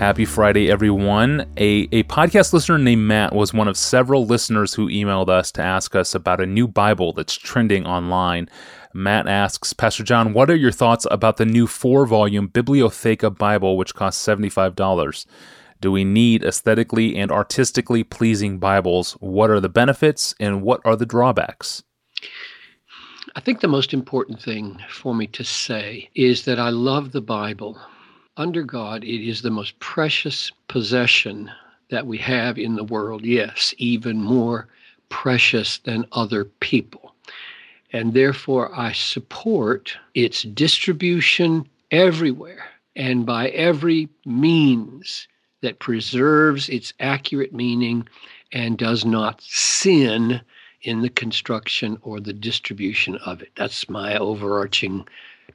Happy Friday, everyone. A, a podcast listener named Matt was one of several listeners who emailed us to ask us about a new Bible that's trending online. Matt asks, Pastor John, what are your thoughts about the new four volume Bibliotheca Bible, which costs $75? Do we need aesthetically and artistically pleasing Bibles? What are the benefits and what are the drawbacks? I think the most important thing for me to say is that I love the Bible under God, it is the most precious possession that we have in the world. Yes, even more precious than other people. And therefore, I support its distribution everywhere and by every means that preserves its accurate meaning and does not sin in the construction or the distribution of it. That's my overarching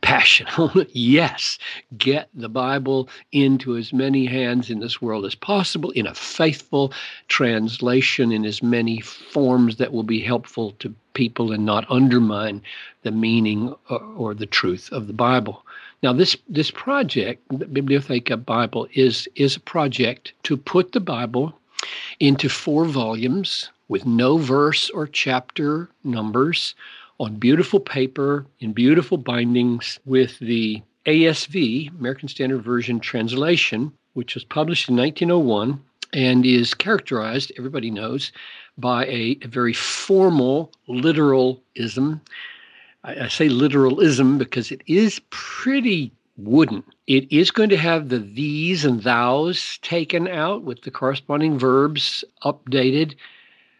passion. yes, get the Bible into as many hands in this world as possible in a faithful translation in as many forms that will be helpful to people and not undermine the meaning or, or the truth of the Bible. Now, this this project, the Bibliotheca Bible, is is a project to put the Bible into four volumes with no verse or chapter numbers on beautiful paper in beautiful bindings with the ASV, American Standard Version translation, which was published in 1901 and is characterized, everybody knows, by a, a very formal literalism. I, I say literalism because it is pretty wooden. It is going to have the these and thous taken out with the corresponding verbs updated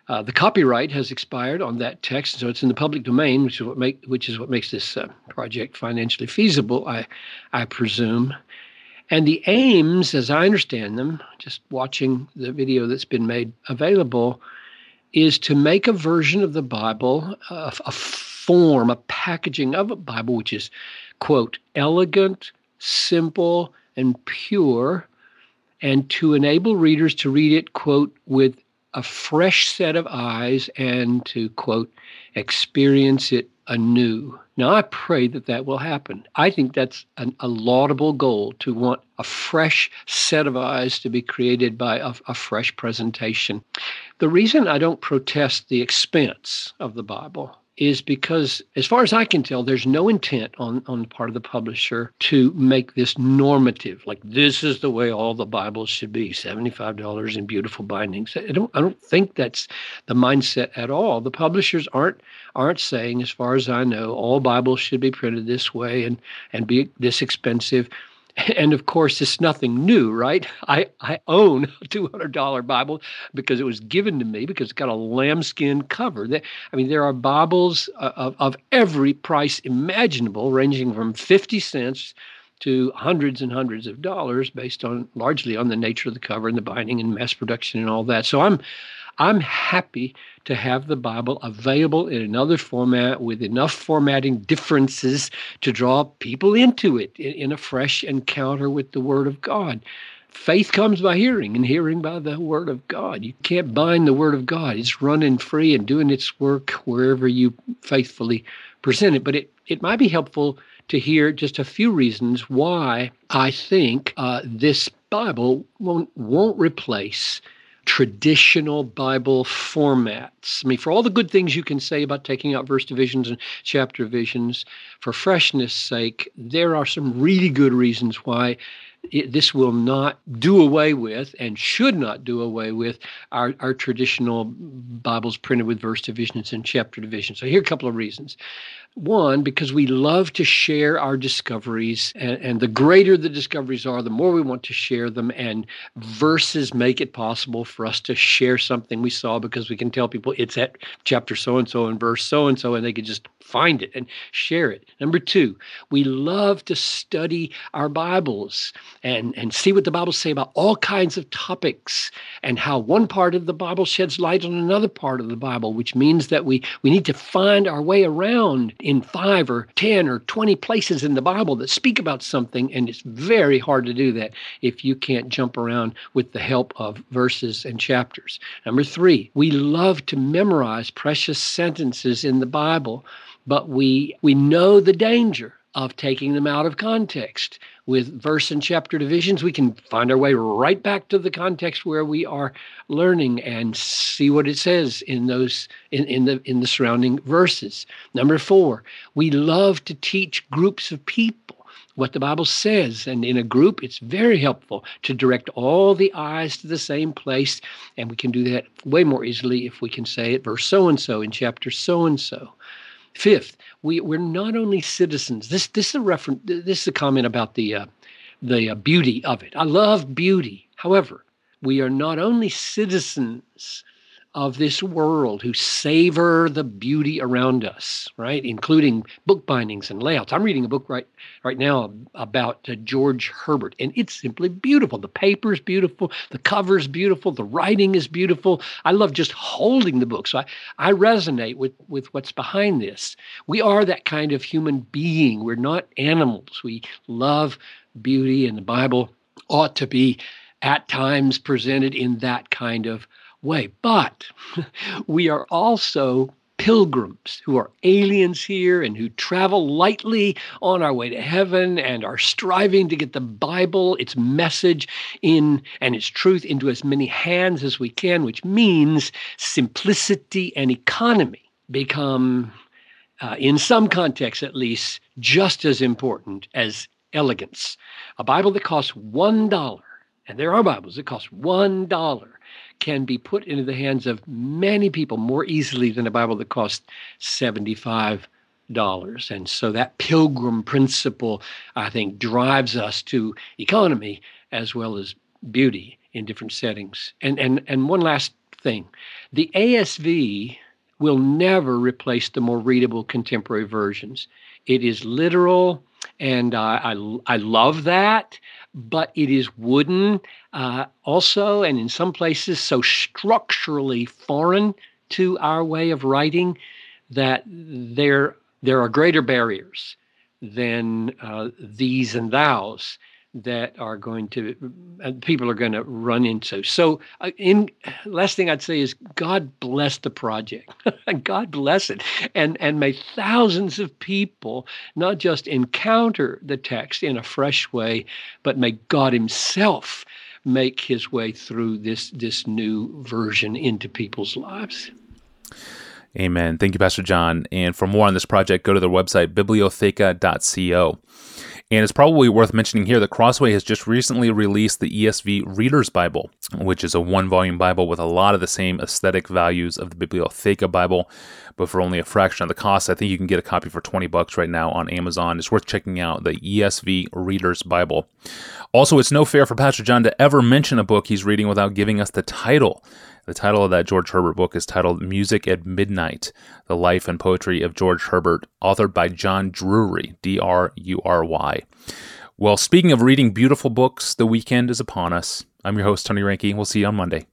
uh, the copyright has expired on that text, so it's in the public domain, which is what make which is what makes this uh, project financially feasible, I I presume. And the aims, as I understand them, just watching the video that's been made available, is to make a version of the Bible, uh, a form, a packaging of a Bible, which is, quote, elegant, simple, and pure, and to enable readers to read it, quote, with a fresh set of eyes and to, quote, experience it anew. Now, I pray that that will happen. I think that's an, a laudable goal to want a fresh set of eyes to be created by a, a fresh presentation. The reason I don't protest the expense of the Bible is because, as far as I can tell, there's no intent on, on the part of the publisher to make this normative. Like this is the way all the Bibles should be: seventy-five dollars in beautiful bindings. I don't I don't think that's the mindset at all. The publishers aren't aren't saying, as far as I know, all Bibles should be printed this way and and be this expensive and of course it's nothing new right? I i own a $200 bible because it was given to me because it's got a lambskin cover. That i mean there are bibles uh, of, of every price imaginable ranging from 50 cents to hundreds and hundreds of dollars based on largely on the nature of the cover and the binding and mass production and all that. So i'm I'm happy to have the Bible available in another format with enough formatting differences to draw people into it in, in a fresh encounter with the Word of God. Faith comes by hearing, and hearing by the Word of God. You can't bind the Word of God. It's running free and doing its work wherever you faithfully present it. But it, it might be helpful to hear just a few reasons why I think uh, this Bible won't, won't replace traditional Bible formats. I mean, for all the good things you can say about taking out verse divisions and chapter divisions, for freshness' sake, there are some really good reasons why it, this will not do away with and should not do away with our, our traditional Bibles printed with verse divisions and chapter divisions. So here are a couple of reasons. One, because we love to share our discoveries, and, and, the greater the discoveries are, the more we want to share them. And verses make it possible for us to share something we saw because we can tell people it's at chapter so and so and verse so and so, and they can just find it and share it. Number two, we love to study our Bibles and, and see what the Bible say about all kinds of topics and how one part of the Bible sheds light on another part of the Bible, which means that we, we need to find our way around in five or 10 or 20 places in the Bible that speak about something. And it's very hard to do that if you can't jump around with the help of verses and chapters. Number three, we love to memorize precious sentences in the Bible but we we know the danger of taking them out of context. with verse and chapter divisions, we can find our way right back to the context where we are learning and see what it says in those in, in the in the surrounding verses. Number four, we love to teach groups of people what the Bible says. And in a group, it's very helpful to direct all the eyes to the same place. And we can do that way more easily if we can say it, verse so and so in chapter so and so. Fifth, we, we're not only citizens. This this is a reference. This is a comment about the uh, the uh, beauty of it. I love beauty. However, we are not only citizens of this world who savor the beauty around us, right? Including book bindings and layouts. I'm reading a book right right now about uh, George Herbert, and it's simply beautiful. The paper's beautiful, the cover's beautiful, the writing is beautiful. I love just holding the book. So I, I resonate with, with what's behind this. We are that kind of human being. We're not animals. We love beauty, and the Bible ought to be at times presented in that kind of way. But we are also pilgrims who are aliens here and who travel lightly on our way to heaven and are striving to get the Bible, its message in and its truth into as many hands as we can, which means simplicity and economy become, uh, in some contexts at least, just as important as elegance. A Bible that costs $1, and there are Bibles that cost $1 can be put into the hands of many people more easily than a Bible that costs 75 dollars. And so that pilgrim principle, I think, drives us to economy as well as beauty in different settings. And and and one last thing, the ASV will never replace the more readable contemporary versions. It is literal, and I I, I love that but it is wooden uh, also, and in some places so structurally foreign to our way of writing that there there are greater barriers than uh, these and thous that are going to uh, people are going to run into. So, uh, in last thing I'd say is God bless the project. God bless it, and and may thousands of people not just encounter the text in a fresh way, but may God Himself make His way through this this new version into people's lives. Amen. Thank you, Pastor John. And for more on this project, go to their website, bibliotheca.co. And it's probably worth mentioning here that Crossway has just recently released the ESV Reader's Bible, which is a one volume Bible with a lot of the same aesthetic values of the Bibliotheca Bible, but for only a fraction of the cost. I think you can get a copy for 20 bucks right now on Amazon. It's worth checking out the ESV Reader's Bible. Also, it's no fair for Pastor John to ever mention a book he's reading without giving us the title. The title of that George Herbert book is titled Music at Midnight The Life and Poetry of George Herbert, authored by John Drury, D R U R Y. Well, speaking of reading beautiful books, the weekend is upon us. I'm your host, Tony Reinke. We'll see you on Monday.